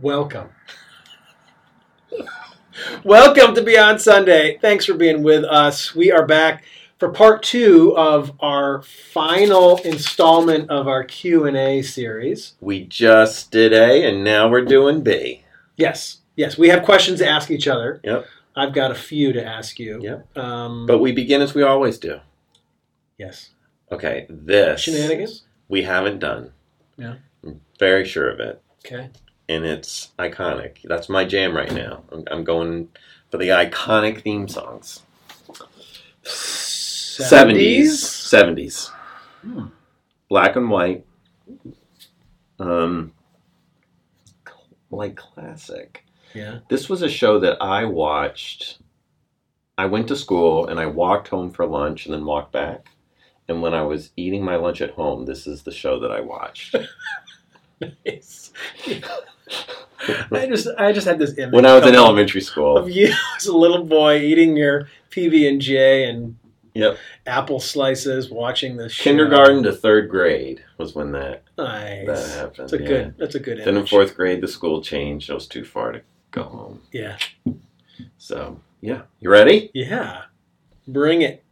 welcome. welcome to Beyond Sunday. Thanks for being with us. We are back for part two of our final installment of our Q and A series. We just did A, and now we're doing B. Yes, yes, we have questions to ask each other. Yep. I've got a few to ask you. Yep. Um, But we begin as we always do. yes, Okay, this shenanigans. we haven't done. Yeah. I'm very sure of it, Okay. And it's iconic. That's my jam right now. I'm, I'm going for the iconic theme songs. 70s. 70s. Hmm. Black and white. Um, like classic. Yeah. This was a show that I watched. I went to school and I walked home for lunch and then walked back. And when I was eating my lunch at home, this is the show that I watched. Nice. I just, I just had this image when I was in elementary school. of you as a little boy eating your PB and J and Yep. apple slices, watching the show. Kindergarten to third grade was when that, Nice. that happened. That's a yeah. good. That's a good. Then in fourth grade, the school changed. It was too far to go home. Yeah. So, yeah. You ready? Yeah. Bring it.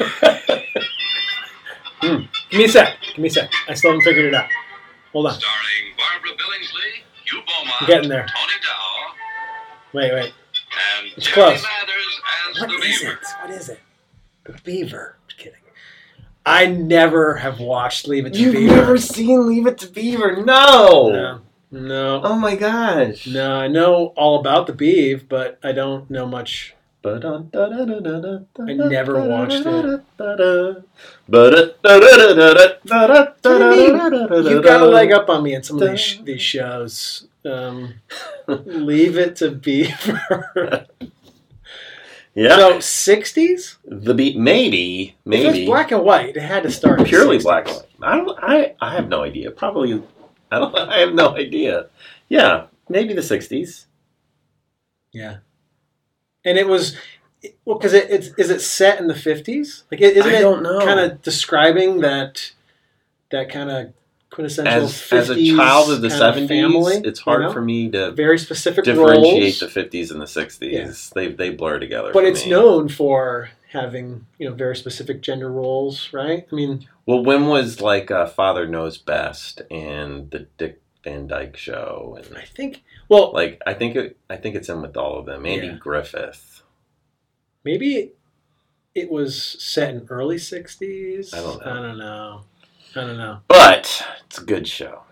It. Hmm. Give me a sec. Give me a sec. I still haven't figured it out. Hold on. Starring Barbara Billingsley, Hugh Beaumont, I'm getting there. Tony Dow, Wait, wait. and It's Jerry close. Mathers as What the is Beaver. it? What is it? The Beaver. Just kidding. I never have watched Leave It to Beaver. You've never seen Leave It to Beaver? No. No. No. Oh my gosh. No, I know all about the Beeve, but I don't know much. I never watched it. You got a leg up on me in some of these, these shows. Um, leave it to Beaver. Yeah. So, 60s? the beat maybe If it's maybe black and white, it had to start purely 60s. black and white. I don't I I have no idea. Probably I don't I have no idea. Yeah, maybe the 60s. Yeah. And it was, well, because it, it's, is it set in the 50s? Like, isn't I it don't know. kind of describing that, that kind of quintessential As 50s as a child of the kind 70s, family? it's hard you know? for me to Very specific differentiate roles. the 50s and the 60s. Yeah. They they blur together. But for it's me. known for having you know very specific gender roles, right? I mean, Well, when was like uh, Father Knows Best and the Dick Van Dyke Show and I think well like I think it I think it's in with all of them. Andy Yeah. Griffith. maybe it was set in early '60s. I don't know. I don't know. I don't know. But it's a good show.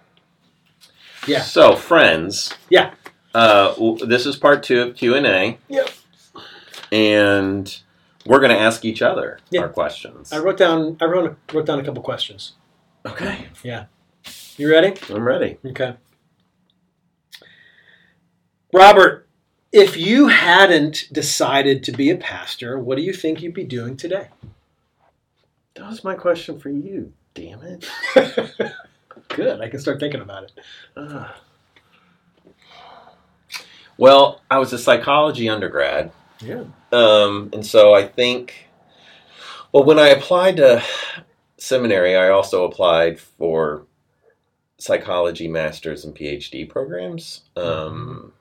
Yeah. So, friends. Yeah. Uh, this is part two of Q and A, Yep. and we're going to ask each other Yeah. our questions. I wrote down. I wrote wrote down a couple questions. okay, You ready? I'm ready. Okay. Robert, if you hadn't decided to be a pastor, what do you think you'd be doing today? That was my question for you. Damn it. Good. I can start thinking about it. Ah. Well, I was a psychology undergrad. Yeah. Um, and so I think, well, when I applied to seminary, I also applied for psychology master's and PhD programs. Um,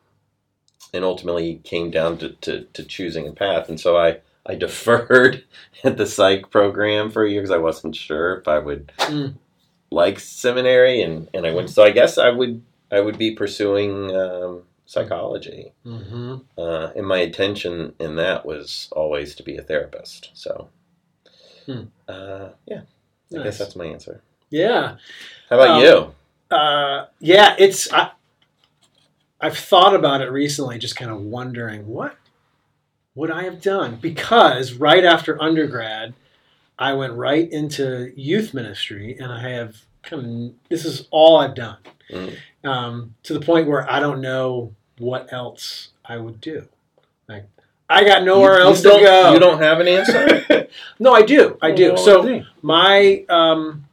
and ultimately came down to, to, to choosing a path. And so I, I deferred at the psych program for a year because I wasn't sure if I would Mm. like seminary. And, and I went, so I guess I would, I would be pursuing um, psychology. Mm-hmm. Uh, and my intention in that was always to be a therapist. So, Hmm. uh, yeah, I Nice. guess that's my answer. Yeah. How about Um, you? Uh, yeah, it's I, I've thought about it recently, just kind of wondering what would I have done because right after undergrad, I went right into youth ministry, and I have kind of this is all I've done Mm. um, to the point where I don't know what else I would do. Like I got nowhere You- else you to go. You don't have an answer? no, I do. I do. So what would it be? my um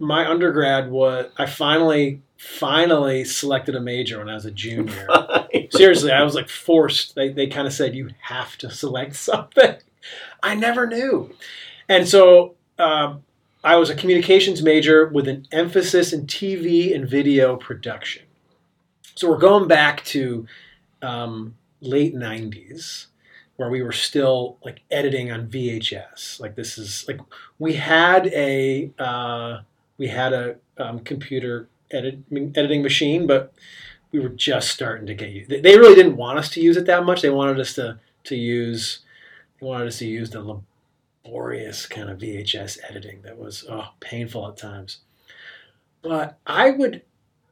my undergrad was I finally finally selected a major when I was a junior. Seriously, I was like forced. They they kind of said you have to select something. I never knew. And so uh, I was a communications major with an emphasis in TV and video production. So we're going back to um, late 90s where we were still like editing on VHS. Like this is like we had a uh, we had a um, computer edit, editing machine, but we were just starting to get used. They really didn't want us to use it that much. They wanted us to to use they wanted us to use the laborious kind of VHS editing that was oh, painful at times. But I would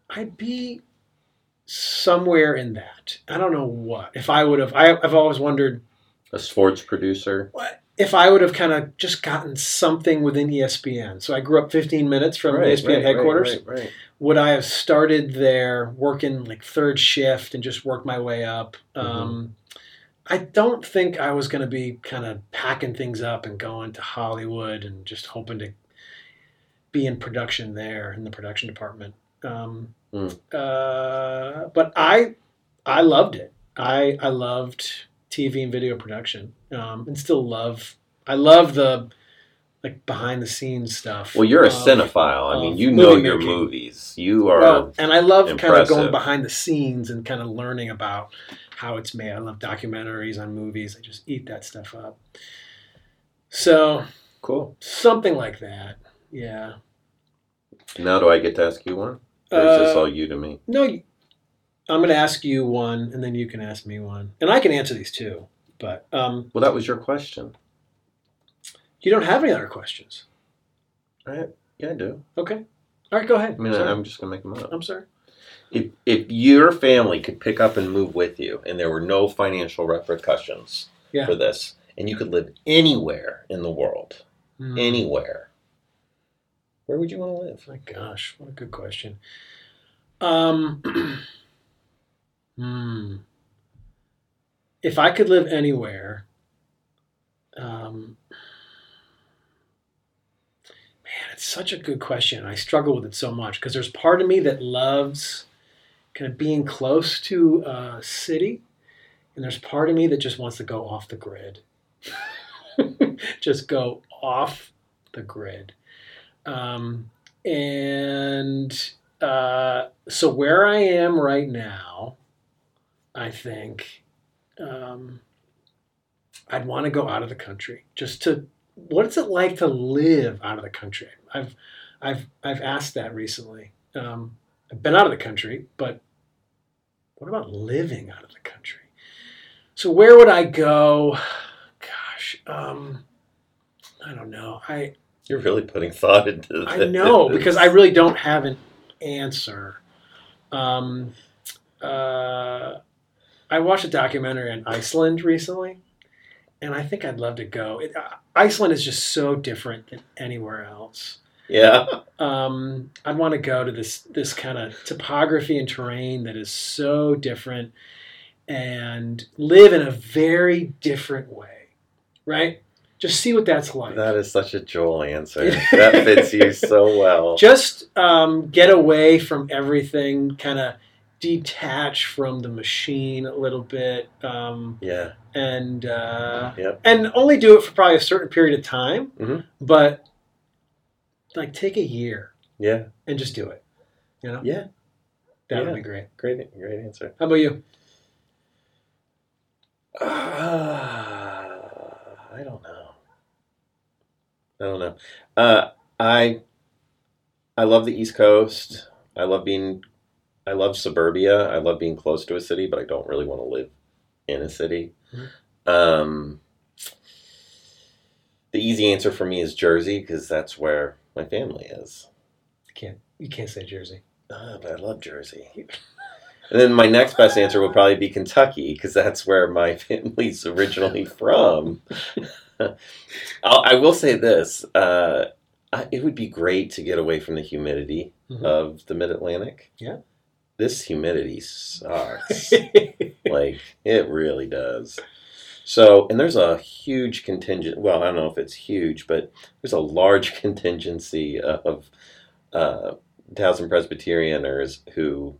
I'd be somewhere in that. I don't know what. If I would have I, I've always wondered A sports producer. what if I would have kind of just gotten something within ESPN. So I grew up 15 minutes from Right, ESPN right, headquarters. Right. Would I have started there working like third shift and just worked my way up? Um, I don't think I was going to be kind of packing things up and going to Hollywood and just hoping to be in production there in the production department. Um, Hmm. uh, but I, I loved it. I I loved TV and video production, um, and still love. I love the like behind the scenes stuff. Well, you're a of- cinephile. I mean, you know movie your movies. You are. Well, and I love kind of going behind the scenes and kind of learning about how it's made. I love documentaries on movies. I just eat that stuff up. So cool. something like that. Yeah. Now, do I get to ask you one? Or is this Uh, all you to me? No, I'm going to ask you one, and then you can ask me one, and I can answer these too. But um, Well, that was your question. you don't have any other questions. I, yeah, I do. Okay. All right, go ahead. I mean, Sorry. I'm just gonna make them up. I'm sorry. If if your family could pick up and move with you, and there were no financial repercussions Yeah. for this, and you could live anywhere in the world, Hmm. anywhere, where would you want to live? My gosh, what a good question. Um, hmm. If I could live anywhere, um, man, it's such a good question. I struggle with it so much because there's part of me that loves kind of being close to a city, and there's part of me that just wants to go off the grid. just go off the grid. Um, and uh, so where I am right now, I think um, I'd want to go out of the country just to. What's it like to live out of the country? I've I've I've asked that recently. Um, I've been out of the country, but what about living out of the country? So where would I go? Gosh, um, I don't know. I You're really putting thought into this. I know because I really don't have an answer. Um, uh, I watched a documentary on Iceland recently, and I think I'd love to go. It, uh, Iceland is just so different than anywhere else. Yeah. Um, I'd want to go to this this kind of topography and terrain that is so different, and live in a very different way, right? Just see what that's like. That is such a Joel answer. that fits you so well. just um, get away from everything kind of detach from the machine a little bit um, yeah. and uh, Yep. and only do it for probably a certain period of time Mhm. but like take a year Yeah. and just do it you know Yeah. that Yeah. would be great Great. Great answer. how about you Uh, I don't know. I don't know. Uh, I I love the East Coast. I love being. I love suburbia. I love being close to a city, but I don't really want to live in a city. Mhm. Um, the easy answer for me is Jersey because that's where my family is. can't you can't say jersey Ah, but I love Jersey. And then my next best answer would probably be Kentucky because that's where my family's originally from. I will say this: uh, it would be great to get away from the humidity Mhm. of the Mid Atlantic. Yeah. This humidity sucks. like it really does. So, and there's a huge contingent. Well, I don't know if it's huge, but there's a large contingency of uh, Towson Presbyterianers who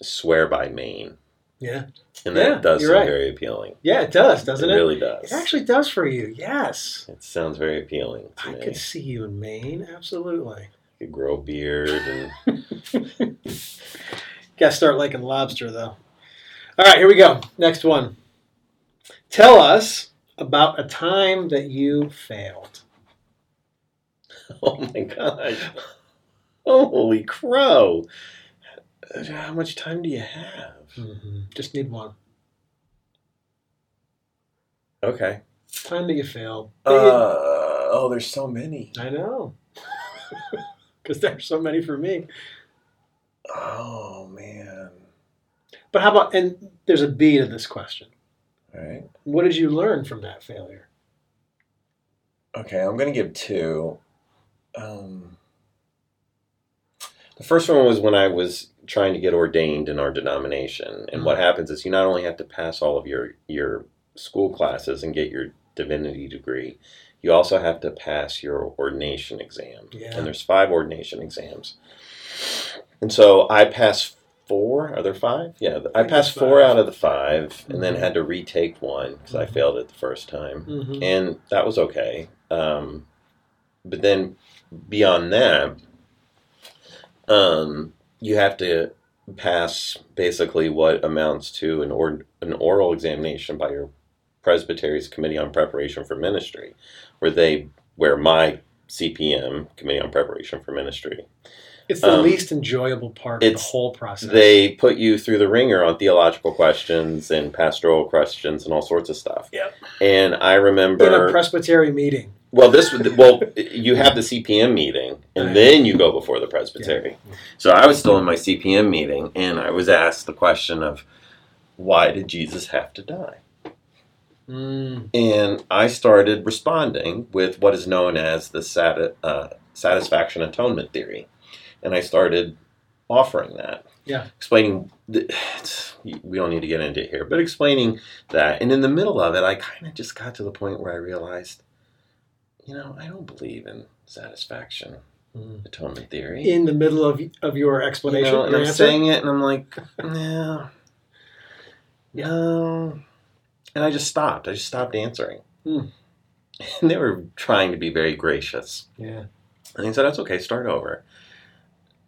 swear by Maine. Yeah. and that Yeah, does you're right. very appealing. Yeah, it does, doesn't it? really does. It actually does for you. Yes. it sounds very appealing to I me. could see you in Maine. Absolutely. could grow a beard and Got to start liking lobster, though. All right, here we go. Next one. Tell us about a time that you failed. oh my god, holy crow! How much time do you have? Just need one. Okay. Time that you failed. Uh, oh, there's so many. I know. Because there's so many for me. Oh man. But how about, and there's a B to this question. All right. What did you learn from that failure? Okay, I'm gonna give two. Um, the first one was when I was trying to get ordained in our denomination, and what happens is you not only have to pass all of your your school classes and get your divinity degree, you also have to pass your ordination exam. Yeah. And there's five ordination exams, and so I passed four. Are there five? Yeah, I passed four out of the five, and then Mhm. had to retake one because I Mhm. failed it the first time Mm-hmm. and that was okay. Um, but then beyond that, um, you have to pass basically what amounts to an or, an oral examination by your presbytery's committee on preparation for ministry, where they where my CPM committee on preparation for ministry It's the Um, least enjoyable part of the whole process. they put you through the wringer on theological questions and pastoral questions and all sorts of stuff. Yep. And I remember in a presbytery meeting. Well, this well, you have the CPM meeting, and Right. then you go before the presbytery. So I was still in my CPM meeting, and I was asked the question of, why did Jesus have to die? Mm, And I started responding with what is known as the sati- uh, satisfaction atonement theory, and I started offering that. Yeah. Explaining, the, we don't need to get into it here, but explaining that. And in the middle of it, I kind of just got to the point where I realized, you know, I don't believe in satisfaction mm. atonement theory. In the middle of of your you explanation, know, and I'm answer. saying it, and I'm like, no, no, and I just stopped. I just stopped answering. Hmm. And they were trying to be very gracious, yeah. and he said, "That's okay. Start over."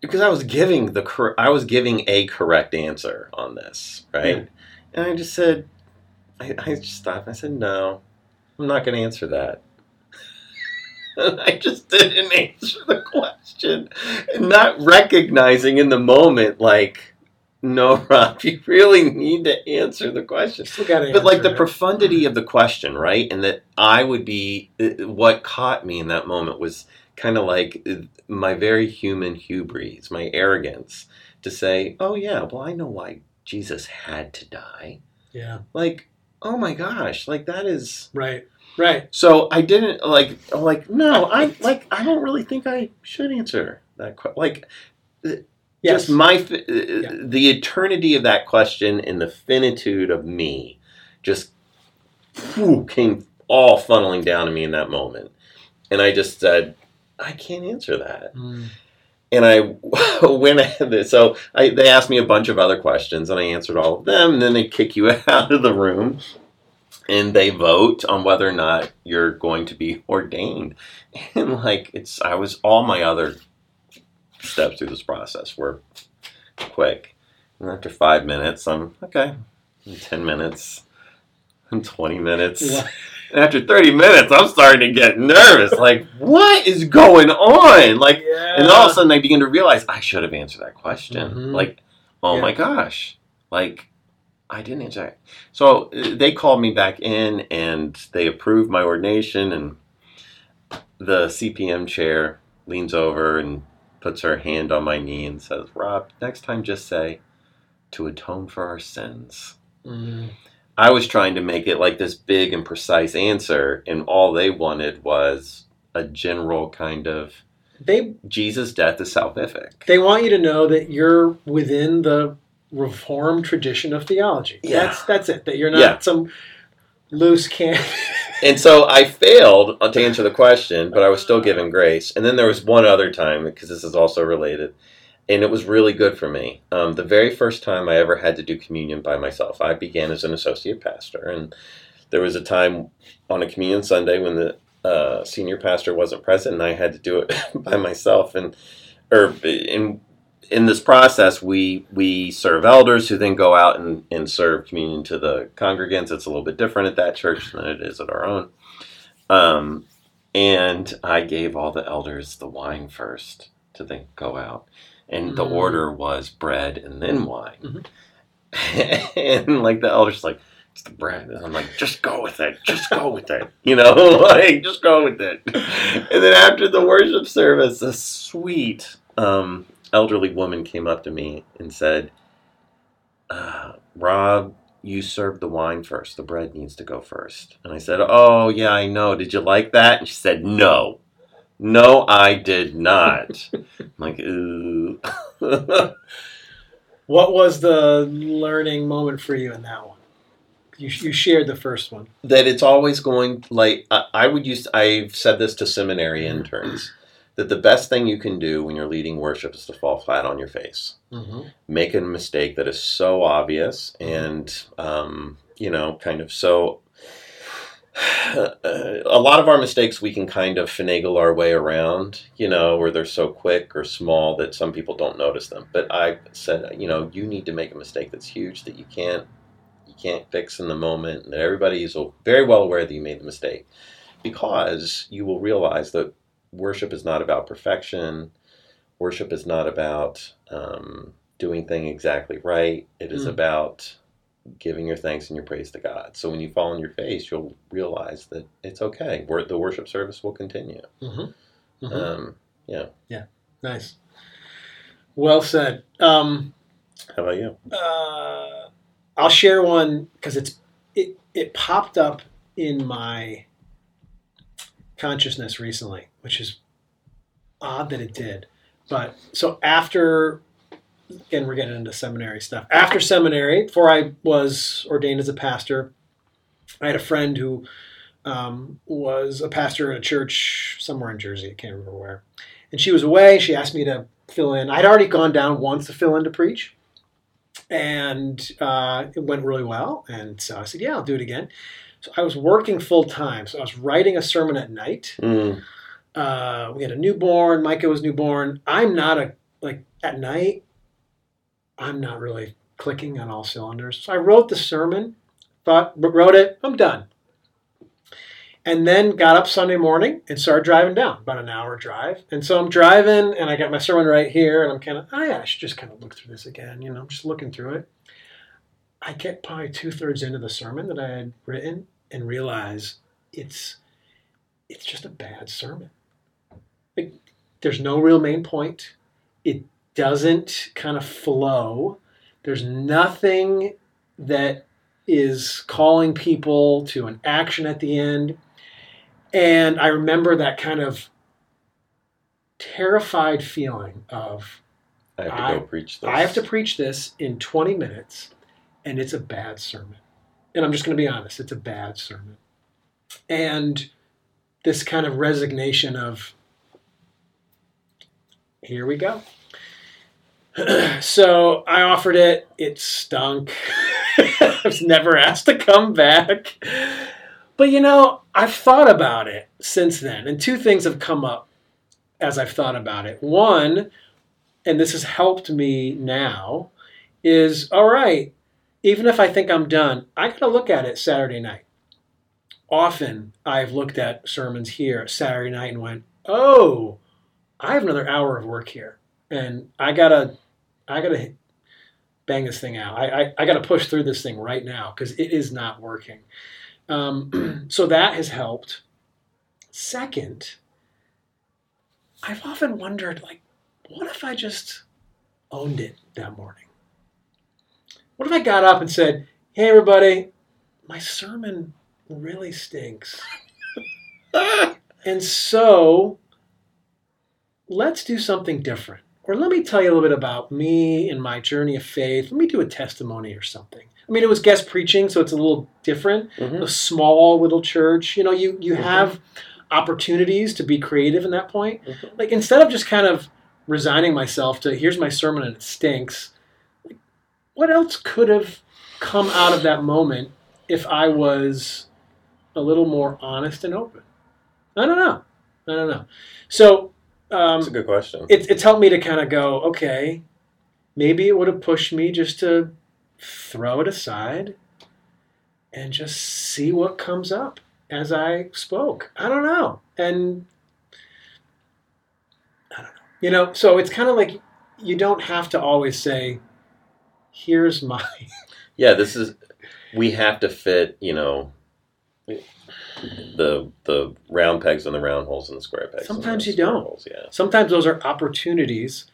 Because I was giving the cor- I was giving a correct answer on this, right? Yeah. And I just said, I, I just stopped. I said, "No, I'm not going to answer that." And I just didn't answer the question, and not recognizing in the moment, like, no, Rob, you really need to answer the question. Still got to But like the profundity of the question, right? And that I would be, uh, what caught me in that moment was kind of like uh, my very human hubris, my arrogance to say, oh, yeah, well, I know why Jesus had to die. yeah. Like, oh my gosh, like that is. Right. Right. So I didn't like, I'm like, no, I like, I don't really think I should answer that question. Like, Yes. just my uh, Yeah. the eternity of that question and the finitude of me just whew, came all funneling down to me in that moment and i just said i can't answer that Mm. and i went ahead so I, they asked me a bunch of other questions and i answered all of them and then they kick you out of the room and they vote on whether or not you're going to be ordained and like it's i was all my other steps through this process were quick. And after five minutes, I'm okay. In Ten minutes, and twenty minutes. Wow. And after thirty minutes, I'm starting to get nervous. Like, what is going on? Like, Yeah. and all of a sudden, I begin to realize I should have answered that question. Mhm. Like, oh Yeah. my gosh, like I didn't answer. it. So uh, they called me back in, and they approved my ordination. And the CPM chair leans over and puts her hand on my knee and says, "Rob, next time, just say to atone for our sins." Mm. I was trying to make it like this big and precise answer, and all they wanted was a general kind of They Jesus' death is salvific. they want you to know that you're within the reformed tradition of theology. Yeah. That's that's it. That you're not Yeah. some loose can. And so I failed to answer the question, but I was still given grace. And then there was one other time, because this is also related. And it was really good for me. Um, the very first time I ever had to do communion by myself, I began as an associate pastor, and there was a time on a communion Sunday when the uh, senior pastor wasn't present, and I had to do it by myself. And or in in this process, we we serve elders who then go out and, and serve communion to the congregants. It's a little bit different at that church than it is at our own. Um, and I gave all the elders the wine first to then go out, and the Mm. order was bread and then wine. Mhm. and like the elders, like it's the bread, and I'm like, just go with it, just go with it, you know, like just go with it. And then after the worship service, a sweet um, elderly woman came up to me and said, uh, "Rob." You served the wine first. The bread needs to go first. And I said, Oh, yeah, I know. Did you like that? And she said, No. No, I did not. I'm like, ooh. What was the learning moment for you in that one? You, you shared the first one. that it's always going like I, I would use I've said this to seminary interns that the best thing you can do when you're leading worship is to fall flat on your face. Mm-hmm. Make a mistake that is so obvious and um, you know kind of so a lot of our mistakes we can kind of finagle our way around, you know, where they're so quick or small that some people don't notice them. But I said, you know, you need to make a mistake that's huge that you can't you can't fix in the moment, and that everybody is very well aware that you made the mistake, because you will realize that worship is not about perfection. Worship is not about um, doing things exactly right. It is Mm. about giving your thanks and your praise to God. So when you fall on your face, you'll realize that it's okay. Wor- The worship service will continue. Mm-hmm. Um, yeah. Yeah. Nice. Well said. Um, how about you? uh, I'll share one because it's it it popped up in my consciousness recently, which is odd that it did. But so after again, we're getting into seminary stuff. After seminary, before I was ordained as a pastor, I had a friend who um, was a pastor at a church somewhere in Jersey. I can't remember where. And she was away. She asked me to fill in. I'd already gone down once to fill in to preach and uh, it went really well. And so I said, "Yeah, I'll do it again." So I was working full time. So I was writing a sermon at night. Mm, Uh, we had a newborn. Micah was newborn. I'm not a like at night. I'm not really clicking on all cylinders. So I wrote the sermon, thought wrote it. I'm done. And then got up Sunday morning and started driving down, about an hour drive. And so I'm driving and I got my sermon right here and I'm kind of, oh ah, yeah, I should just kind of look through this again. You know, I'm just looking through it. I get probably two thirds into the sermon that I had written and realize it's it's just a bad sermon. Like, there's no real main point. It doesn't kind of flow. There's nothing that is calling people to an action at the end. And I remember that kind of terrified feeling of I have to I- go preach this. I have to preach this in 20 minutes and it's a bad sermon. And I'm just going to be honest, it's a bad sermon. And this kind of resignation of, here we go. so I offered it, it stunk. I was never asked to come back. But you know, I've thought about it since then, and two things have come up as I've thought about it. One, and this has helped me now, is all right, even if I think I'm done, I got to look at it Saturday night. Often I've looked at sermons here Saturday night and went, oh, I have another hour of work here. And I got to, I got to bang this thing out. I, I, I got to push through this thing right now because it is not working. Um, so that has helped. Second, I've often wondered, like, what if I just owned it that morning? What if I got up and said, hey, everybody, my sermon really stinks. and so let's do something different. Or let me tell you a little bit about me and my journey of faith. Let me do a testimony or something. I mean, it was guest preaching, so it's a little different. Mhm. A small little church, you know, you you Mhm. have opportunities to be creative in that point. Mhm. Like instead of just kind of resigning myself to here's my sermon and it stinks. What else could have come out of that moment if I was a little more honest and open? I don't know. I don't know. So um, That's a good question. it, it's helped me to kind of go, okay, maybe it would have pushed me just to throw it aside and just see what comes up as I spoke. I don't know. And I don't know. You know, so it's kind of like you don't have to always say, here's my. Yeah, this is. We have to fit, you know, the the round pegs and the round holes and the square pegs. Sometimes you don't. Holes, yeah, Sometimes those are opportunities,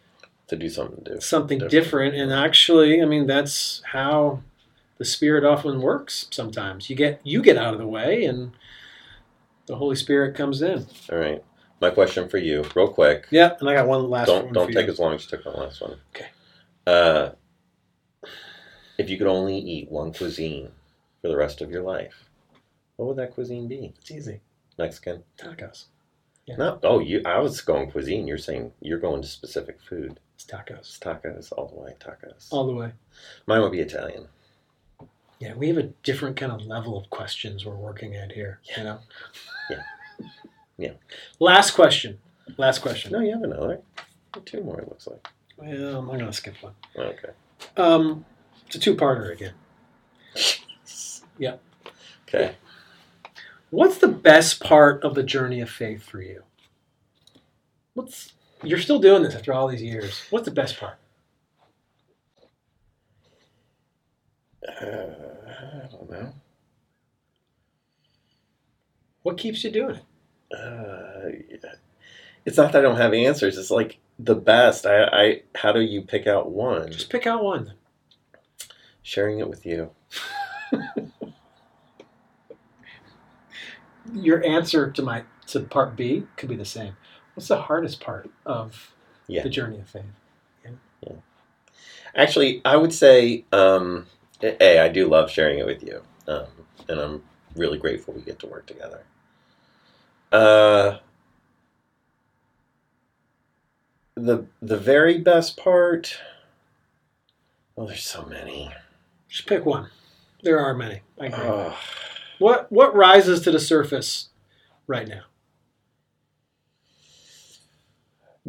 to do something different. something Different. different. And actually, I mean, that's how the Spirit often works sometimes. You get you get out of the way and the Holy Spirit comes in. All right. My question for you, real quick. Yeah, and I got one last don't one. don't take you. as long as you took on the last one. Okay. Uh, if you could only eat one cuisine for the rest of your life, what would that cuisine be? It's easy. Mexican? Tacos. Yeah. No. Oh, you. I was going cuisine. You're saying you're going to specific food. It's tacos. It's tacos all the way. Tacos. All the way. Mine would be Italian. Yeah, we have a different kind of level of questions we're working at here. You know. Yeah. Yeah. Last question. Last question. No, you have another. Two more. It looks like. Well, I'm gonna skip one. Okay. Um, it's a two-parter again. Yeah. Okay. What's the best part of the journey of faith for you? What's you're still doing this after all these years. What's the best part? Uh, I don't know. What keeps you doing it? Uh, it's not that I don't have answers. It's like the best. I, I. How do you pick out one? Just pick out one. Sharing it with you. Your answer to my to part B could be the same. What's the hardest part of Yeah. the journey of faith? Yeah, actually, I would say, um, a, I do love sharing it with you, um, and I'm really grateful we get to work together. Uh, the the very best part. Oh, there's so many. Just pick one. There are many. I agree. What what rises to the surface right now?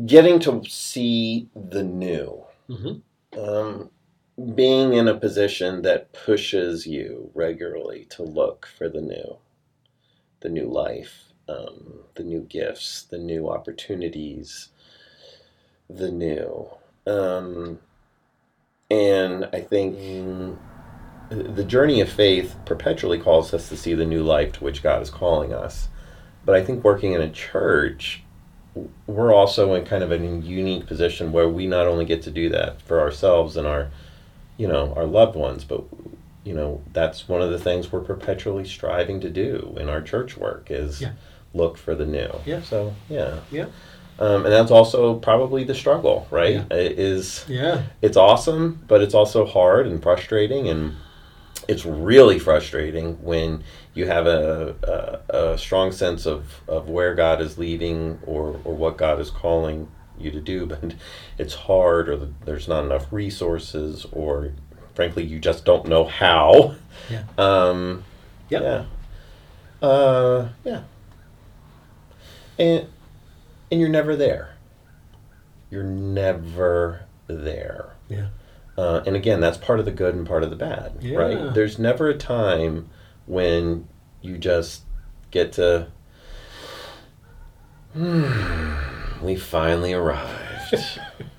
getting to see the new. Mm-hmm. um, being in a position that pushes you regularly to look for the new, the new life, um, the new gifts, the new opportunities, the new. Um, and I think the journey of faith perpetually calls us to see the new life to which God is calling us. But I think working in a church we're also in kind of a unique position where we not only get to do that for ourselves and our you know our loved ones but you know that's one of the things we're perpetually striving to do in our church work is Yeah. look for the new Yeah. so yeah Yeah. um, and that's also probably the struggle right Yeah. It is Yeah. it's awesome but it's also hard and frustrating and it's really frustrating when you have a, a, a strong sense of, of where God is leading or, or what God is calling you to do, but it's hard or there's not enough resources or frankly you just don't know how. Yeah. Um, Yep. Yeah. Uh, yeah. And and you're never there. You're never there. Yeah. Uh, and again, that's part of the good and part of the bad, Yeah. right? There's never a time when you just get to. "Hmm, we finally arrived.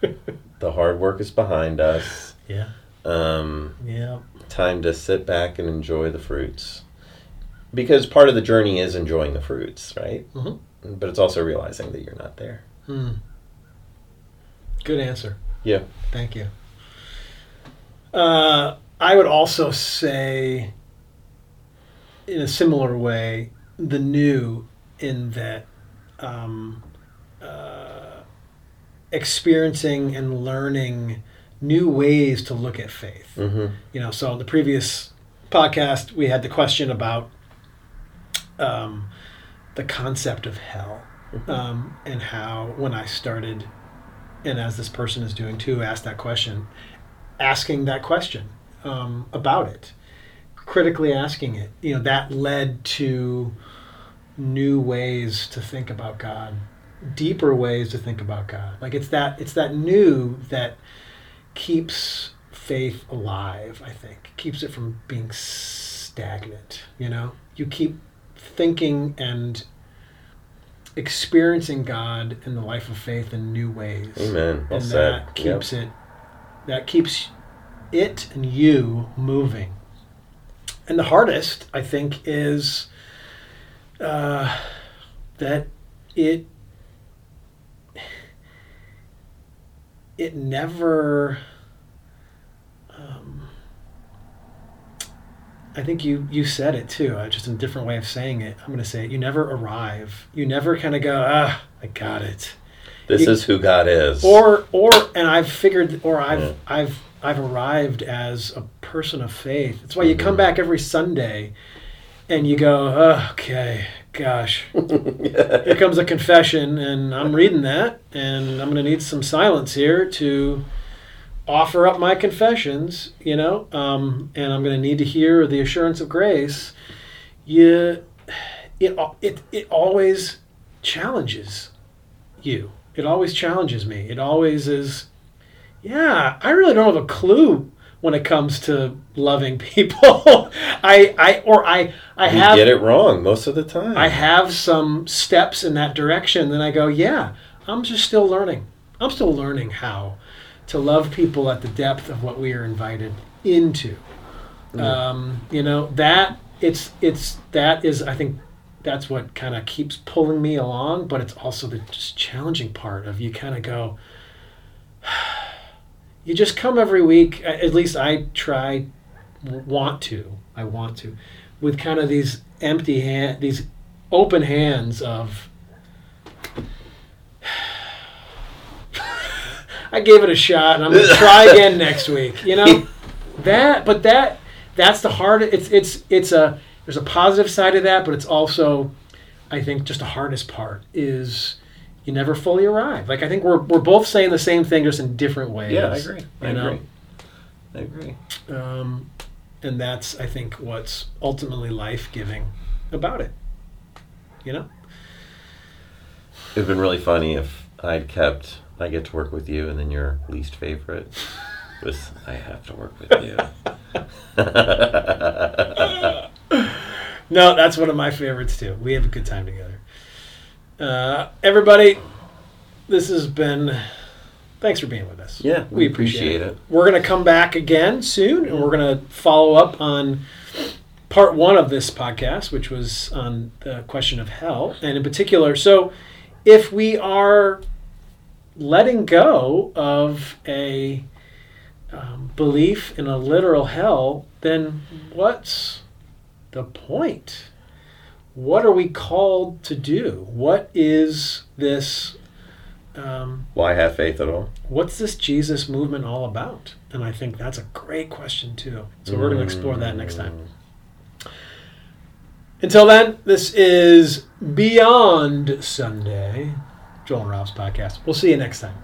the hard work is behind us. Yeah. Um, Yeah. time to sit back and enjoy the fruits. Because part of the journey is enjoying the fruits, right? Mhm. But it's also realizing that you're not there. Hmm. Good answer. Yeah. Thank you. Uh, I would also say, in a similar way, the new in that um, uh, experiencing and learning new ways to look at faith. Mm-hmm. You know, so in the previous podcast, we had the question about um, the concept of hell um, and how when I started and as this person is doing too, ask that question, asking that question um, about it, critically asking it. You know, that led to new ways to think about God, deeper ways to think about God. Like it's that it's that new that keeps faith alive. I think keeps it from being stagnant. You know, you keep thinking and experiencing God in the life of faith in new ways. Amen. Well and said. that keeps it that keeps it and you moving. And the hardest, I think, is uh, that it it never um, I think you you said it too, uh, just in a different way of saying it. I'm going to say it. You never arrive. You never kind of go, ah, I got it. This is who God is. Or or and I've figured, or I've Yeah. I've I've arrived as a person of faith. That's why you come Mhm. back every Sunday, and you go, oh, okay, gosh, here comes a confession, and I'm reading that, and I'm going to need some silence here to offer up my confessions, you know, um, and I'm going to need to hear the assurance of grace. You, it, it, it always challenges you. It always challenges me. It always is, yeah, I really don't have a clue when it comes to loving people. I, I, or I, I you have get it wrong most of the time. I have some steps in that direction. Then I go, yeah, I'm just still learning. I'm still learning how to love people at the depth of what we are invited into. Um, you know that it's it's that is I think that's what kind of keeps pulling me along. But it's also the just challenging part of you kind of go. You just come every week. At least I try, want to. I want to, with kind of these empty hand, these open hands of. I gave it a shot, and I'm gonna try again next week. You know, that, but that, that's the hard. It's it's it's a there's a positive side of that, but it's also, I think, just the hardest part is you never fully arrive. Like I think we're we're both saying the same thing, just in different ways. yeah, I agree. I you know? agree. I agree. Um, and that's, I think, what's ultimately life giving about it. You know? It'd been really funny if I'd kept. I get to work with you, and then your least favorite was I have to work with you. No, that's one of my favorites too. We have a good time together. Uh, everybody, this has been. Thanks for being with us. yeah, we appreciate, it. We're going to come back again soon, and we're going to follow up on part one of this podcast, which was on the question of hell, and in particular. So, if we are letting go of a um, belief in a literal hell, then what's the point? What are we called to do? What is this? Um, Why have faith at all? what's this Jesus movement all about? And I think that's a great question too. So we're going to explore that next time. Until then, this is Beyond Sunday, Joel and Rob's podcast. We'll see you next time.